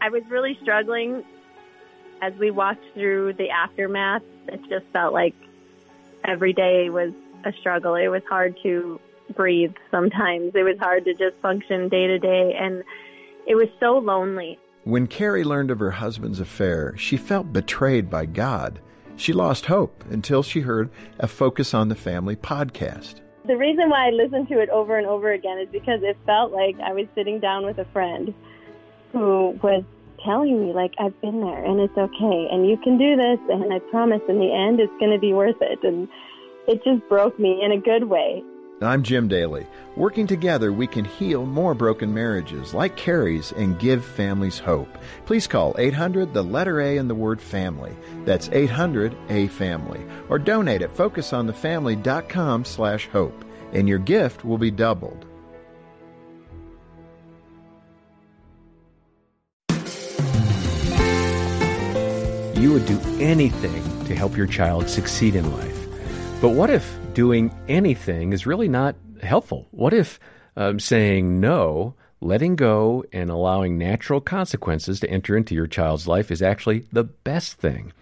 I was really struggling as we walked through the aftermath. It just felt like every day was a struggle. It was hard to breathe sometimes. It was hard to just function day to day. And it was so lonely. When Carrie learned of her husband's affair, she felt betrayed by God. She lost hope until she heard a Focus on the Family podcast. The reason why I listened to it over and over again is because it felt like I was sitting down with a friend who was telling me, like, I've been there and it's okay and you can do this and I promise in the end it's going to be worth it. And it just broke me in a good way. I'm Jim Daly. Working together, we can heal more broken marriages like Carrie's and give families hope. Please call 800 the letter A in the word family. That's 800 A family. Or donate at focusonthefamily.com slash hope. And your gift will be doubled. You would do anything to help your child succeed in life. But what if doing anything is really not helpful? What if um, saying no, letting go, and allowing natural consequences to enter into your child's life is actually the best thing?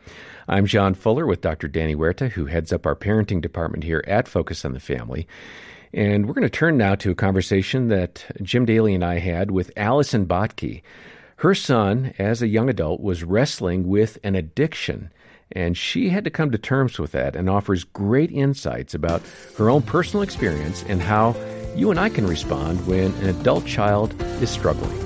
I'm John Fuller with Dr. Danny Huerta, who heads up our parenting department here at Focus on the Family. And we're going to turn now to a conversation that Jim Daly and I had with Allison Bottke. Her son, as a young adult, was wrestling with an addiction and she had to come to terms with that and offers great insights about her own personal experience and how you and I can respond when an adult child is struggling.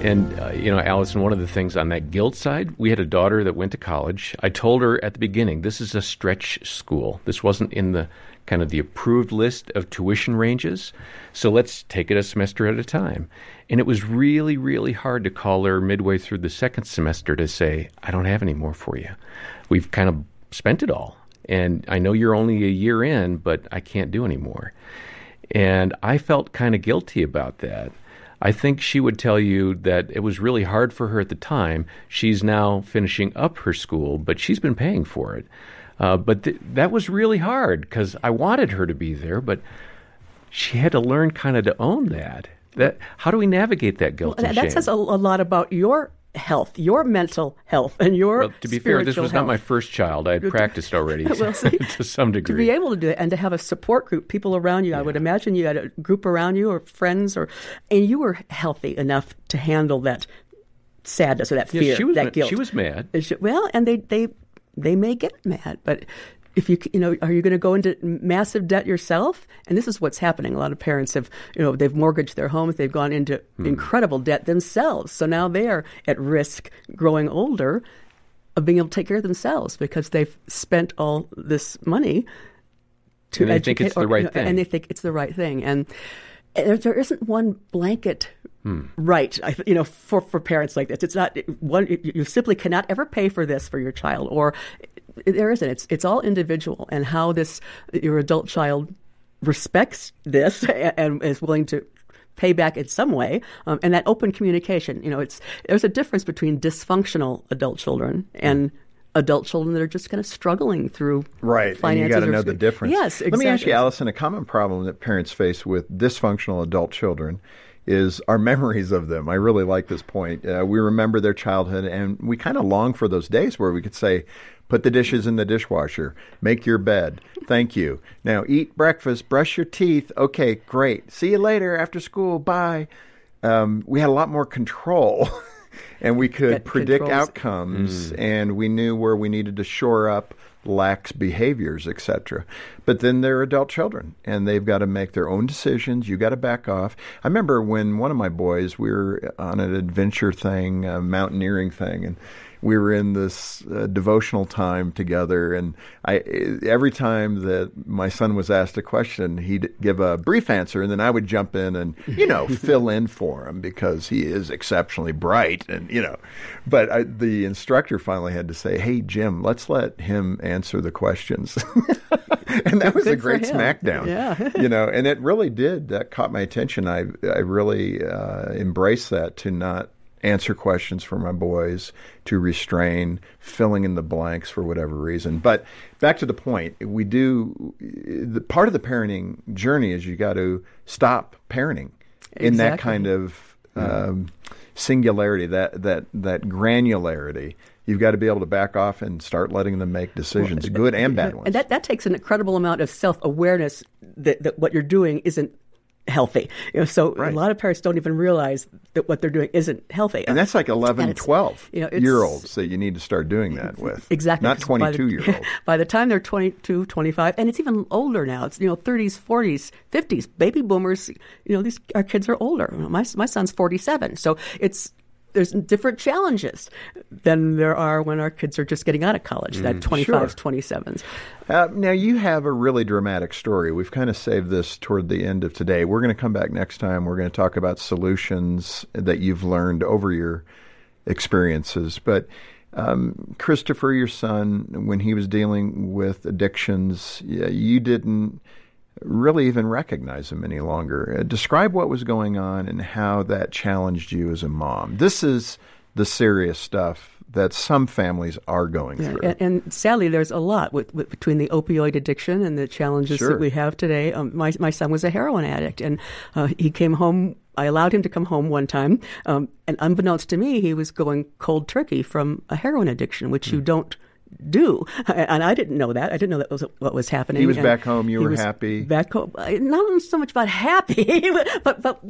And, uh, you know, Allison, one of the things on that guilt side, we had a daughter that went to college. I told her at the beginning, this is a stretch school. This wasn't in the kind of the approved list of tuition ranges. So let's take it a semester at a time. And it was really, really hard to call her midway through the second semester to say, I don't have any more for you. We've kind of spent it all. And I know you're only a year in, but I can't do any more. And I felt kind of guilty about that. I think she would tell you that it was really hard for her at the time. She's now finishing up her school, but she's been paying for it. Uh, but th- that was really hard because I wanted her to be there, but she had to learn kind of to own that. That how do we navigate that guilt well, that shame? says a, a, lot about your health, your mental health, and your. Well, to be fair, this was health. not my first child. I had practiced already well, see, to some degree. To be able to do it and to have a support group, people around you. Yeah. I would imagine you had a group around you or friends, or and you were healthy enough to handle that sadness or that fear, yeah, she was that guilt. She was mad. Well, and they they they may get mad, but if you you know are you going to go into massive debt yourself? And this is what's happening. A lot of parents have you know they've mortgaged their homes. They've gone into hmm. incredible debt themselves. So now they are at risk growing older of being able to take care of themselves because they've spent all this money to and they educate think it's the right you know, thing. and they think it's the right thing. And there, there isn't one blanket Hmm. Right. I, you know, for, for parents like this, it's not one, you simply cannot ever pay for this for your child or there isn't. It's, it's all individual and how this, your adult child respects this and, and is willing to pay back in some way, um, and that open communication. You know, it's there's a difference between dysfunctional adult children and adult children that are just kind of struggling through right. And you got to know the difference. Yes, exactly. Let me ask you, Allison, a common problem that parents face with dysfunctional adult children is our memories of them. I really like this point. Uh, we remember their childhood, and we kind of long for those days where we could say, Put the dishes in the dishwasher. Make your bed. Thank you. Now eat breakfast. Brush your teeth. Okay, great. See you later after school. Bye. Um, we had a lot more control. and we could Get predict controls. outcomes, mm. and we knew where we needed to shore up lax behaviors, etc. But then they're adult children and they've got to make their own decisions. You got to back off. I remember when one of my boys, we were on an adventure thing, a mountaineering thing, and we were in this uh, devotional time together, and I every time that my son was asked a question, he'd give a brief answer, and then I would jump in and you know fill in for him because he is exceptionally bright, and you know. But I, the instructor finally had to say, "Hey Jim, let's let him answer the questions," and that was Good a great smackdown. Yeah, you know, and it really did. That caught my attention. I I really uh, embraced that to not answer questions for my boys, to restrain, filling in the blanks for whatever reason. But back to the point, we do the part of the parenting journey is you got to stop parenting exactly. in that kind of um, singularity, that that that granularity. You've got to be able to back off and start letting them make decisions, good and bad ones. And that, that takes an incredible amount of self awareness that, that what you're doing isn't healthy. You know, so Right. a lot of parents don't even realize that what they're doing isn't healthy. and that's like 11, And 12 you know, year olds that you need to start doing that with. Exactly. Not by the- 22 year olds. By the time they're 22, 25, and it's even older now. It's, you know, 30s, 40s, 50s. Baby boomers, you know, these, our kids are older. My, my son's 47. So it's, there's different challenges than there are when our kids are just getting out of college, that 25s, 27s. Uh, now, you have a really dramatic story. We've kind of saved this toward the end of today. We're going to come back next time. We're going to talk about solutions that you've learned over your experiences. But um, Christopher, your son, when he was dealing with addictions, you didn't really even recognize him any longer. Uh, describe what was going on and how that challenged you as a mom. This is the serious stuff that some families are going Yeah, through. and, and sadly, there's a lot with, with, between the opioid addiction and the challenges Sure. that we have today. Um, my my son was a heroin addict, and uh, he came home. I allowed him to come home one time, um, and unbeknownst to me, he was going cold turkey from a heroin addiction, which Hmm. you don't do. And I didn't know that. I didn't know that was what was happening. He was And back home, you were happy. Back home, not so much about happy, but but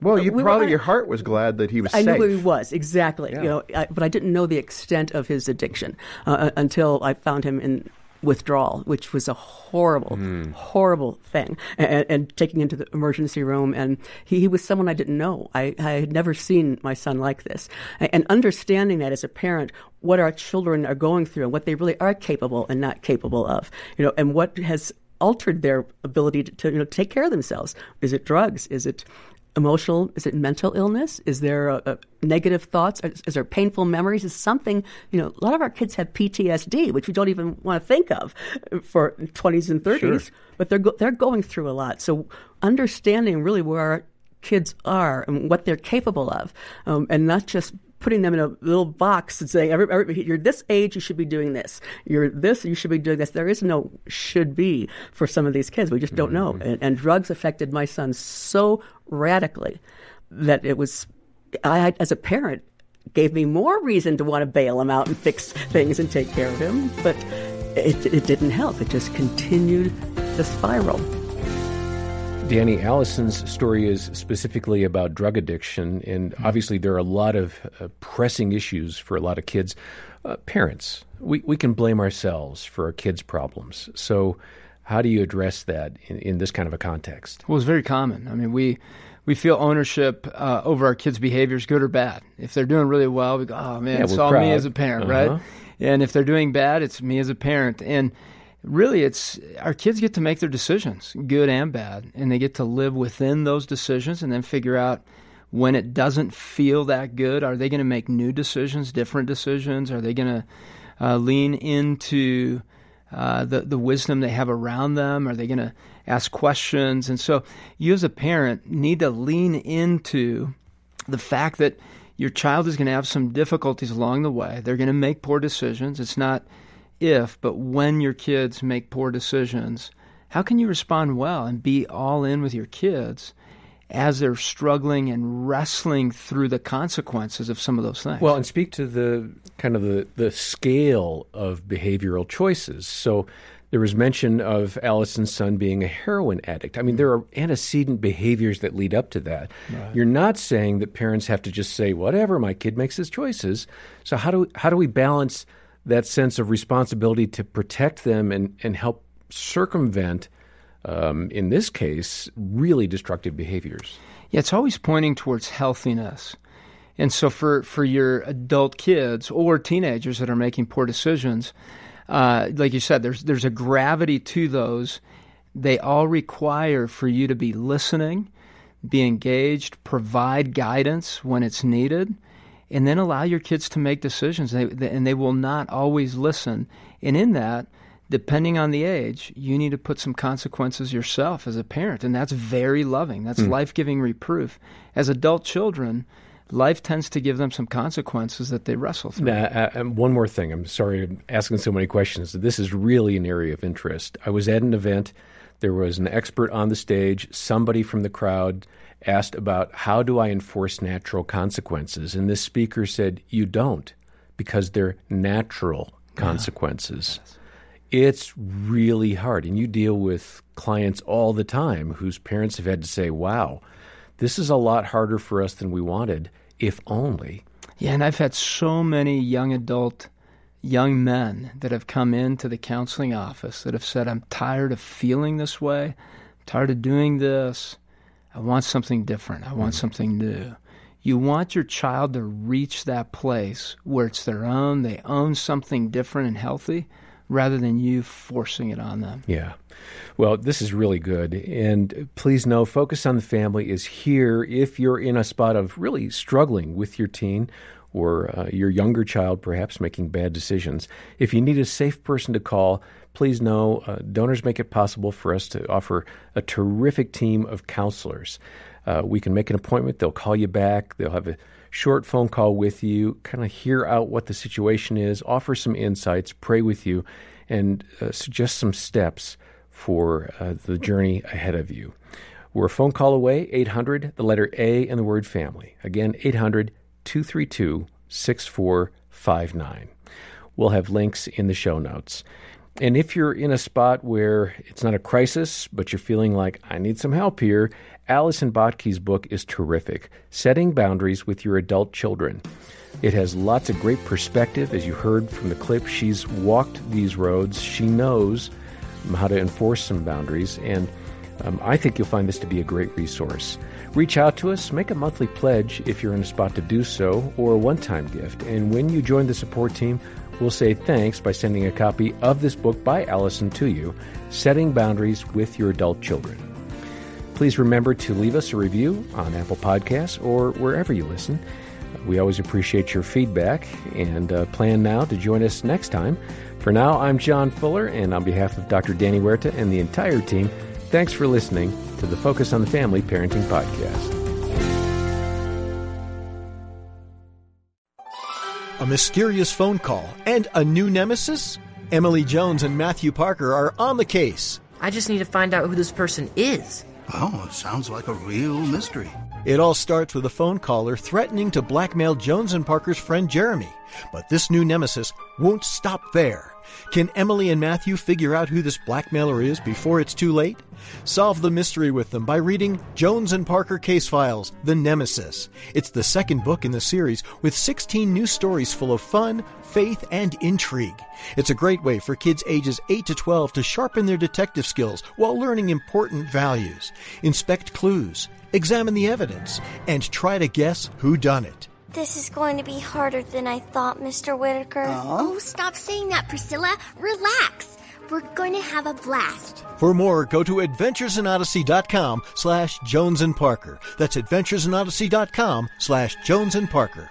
Well, you we probably on- your heart was glad that he was I safe. knew he was exactly. Yeah. You know, I, but I didn't know the extent of his addiction uh, until I found him in withdrawal, which was a horrible, hmm. horrible thing. And, and taking him to the emergency room, and he, he was someone I didn't know. I, I had never seen my son like this, and understanding that as a parent, what our children are going through and what they really are capable and not capable of, you know, and what has altered their ability to, to you know take care of themselves. Is it drugs? Is it emotional is it mental illness? Is there a, a negative thoughts? Is, is there painful memories? Is something you know a lot of our kids have ptsd which we don't even want to think of for 20s and 30s Sure. but they're go- they're going through a lot. So understanding really where our kids are and what they're capable of um, and not just putting them in a little box and saying every, every, you're this age you should be doing this. You're this you should be doing this. There is no should be for some of these kids. We just don't know. Mm-hmm. And, and drugs affected my son so radically that it was i as a parent gave me more reason to want to bail him out and fix things and take care of him but it, it didn't help. It just continued the spiral Danny, Allison's story is specifically about drug addiction, and obviously there are a lot of uh, pressing issues for a lot of kids. Uh, parents, we, we can blame ourselves for our kids' problems. So, how do you address that in, in this kind of a context? Well, it's very common. I mean, we we feel ownership uh, over our kids' behaviors, good or bad. If they're doing really well, we go, "Oh man, Yeah, it's all me as a parent, Uh-huh. right?" And if they're doing bad, it's me as a parent. And really, it's our kids get to make their decisions, good and bad, and they get to live within those decisions, and then figure out when it doesn't feel that good. Are they going to make new decisions, different decisions? Are they going to uh, lean into uh, the the wisdom they have around them? Are they going to ask questions? And so, you as a parent need to lean into the fact that your child is going to have some difficulties along the way. They're going to make poor decisions. It's not if, but when your kids make poor decisions, how can you respond well and be all in with your kids as they're struggling and wrestling through the consequences of some of those things? Well, and speak to the kind of the, the scale of behavioral choices. So there was mention of Allison's son being a heroin addict. I mean, there are antecedent behaviors that lead up to that. You're not saying that parents have to just say, whatever, my kid makes his choices. So how do how do we balance that sense of responsibility to protect them and, and help circumvent, um, in this case, really destructive behaviors? Yeah, it's always pointing towards healthiness. And so for, for your adult kids or teenagers that are making poor decisions, uh, like you said, there's there's a gravity to those. They all require for you to be listening, be engaged, provide guidance when it's needed, and then allow your kids to make decisions. They, they, and they will not always listen. And in that, depending on the age, you need to put some consequences yourself as a parent, and that's very loving. That's life-giving reproof. As adult children, life tends to give them some consequences that they wrestle through. Now, uh, one more thing. I'm sorry I'm asking so many questions. This is really an area of interest. I was at an event there was an expert on the stage, somebody from the crowd asked about how do I enforce natural consequences? And this speaker said, You don't, because they're natural consequences. Yes. It's really hard. And you deal with clients all the time whose parents have had to say, Wow, this is a lot harder for us than we wanted, if only. Yeah, and I've had so many young adult young men that have come into the counseling office that have said, I'm tired of feeling this way, I'm tired of doing this. I want something different. I want mm. something new. You want your child to reach that place where it's their own, they own something different and healthy, rather than you forcing it on them. Yeah. Well, this is really good. And please know Focus on the Family is here if you're in a spot of really struggling with your teen or uh, your younger child perhaps making bad decisions. If you need a safe person to call, please know uh, donors make it possible for us to offer a terrific team of counselors. Uh, we can make an appointment, they'll call you back, they'll have a short phone call with you, kind of hear out what the situation is, offer some insights, pray with you, and uh, suggest some steps for uh, the journey ahead of you. We're a phone call away, 800, the letter A, and the word family. Again, 800 232 6459. We'll have links in the show notes. And if you're in a spot where it's not a crisis, but you're feeling like, I need some help here, Allison Bottke's book is terrific Setting Boundaries with Your Adult Children. It has lots of great perspective. As you heard from the clip, she's walked these roads. She knows how to enforce some boundaries. And um, I think you'll find this to be a great resource. Reach out to us, make a monthly pledge if you're in a spot to do so, or a one time gift. And when you join the support team, we'll say thanks by sending a copy of this book by Allison to you Setting Boundaries with Your Adult Children. Please remember to leave us a review on Apple Podcasts or wherever you listen. We always appreciate your feedback and uh, plan now to join us next time. For now, I'm John Fuller, and on behalf of Dr. Danny Huerta and the entire team, thanks for listening to the Focus on the Family Parenting Podcast. A mysterious phone call and a new nemesis? Emily Jones and Matthew Parker are on the case. I just need to find out who this person is. Oh, sounds like a real mystery. It all starts with a phone caller threatening to blackmail Jones and Parker's friend Jeremy. But this new nemesis won't stop there. Can Emily and Matthew figure out who this blackmailer is before it's too late? Solve the mystery with them by reading Jones and Parker Case Files The Nemesis. It's the second book in the series with 16 new stories full of fun, faith, and intrigue. It's a great way for kids ages 8 to 12 to sharpen their detective skills while learning important values. Inspect clues, examine the evidence, and try to guess who done it. This is going to be harder than I thought, Mr. Whitaker. Uh-huh. Oh, stop saying that, Priscilla. Relax. We're going to have a blast. For more, go to adventuresinodyssey.com slash Jones and Parker. That's adventuresinodyssey.com slash Jones and Parker.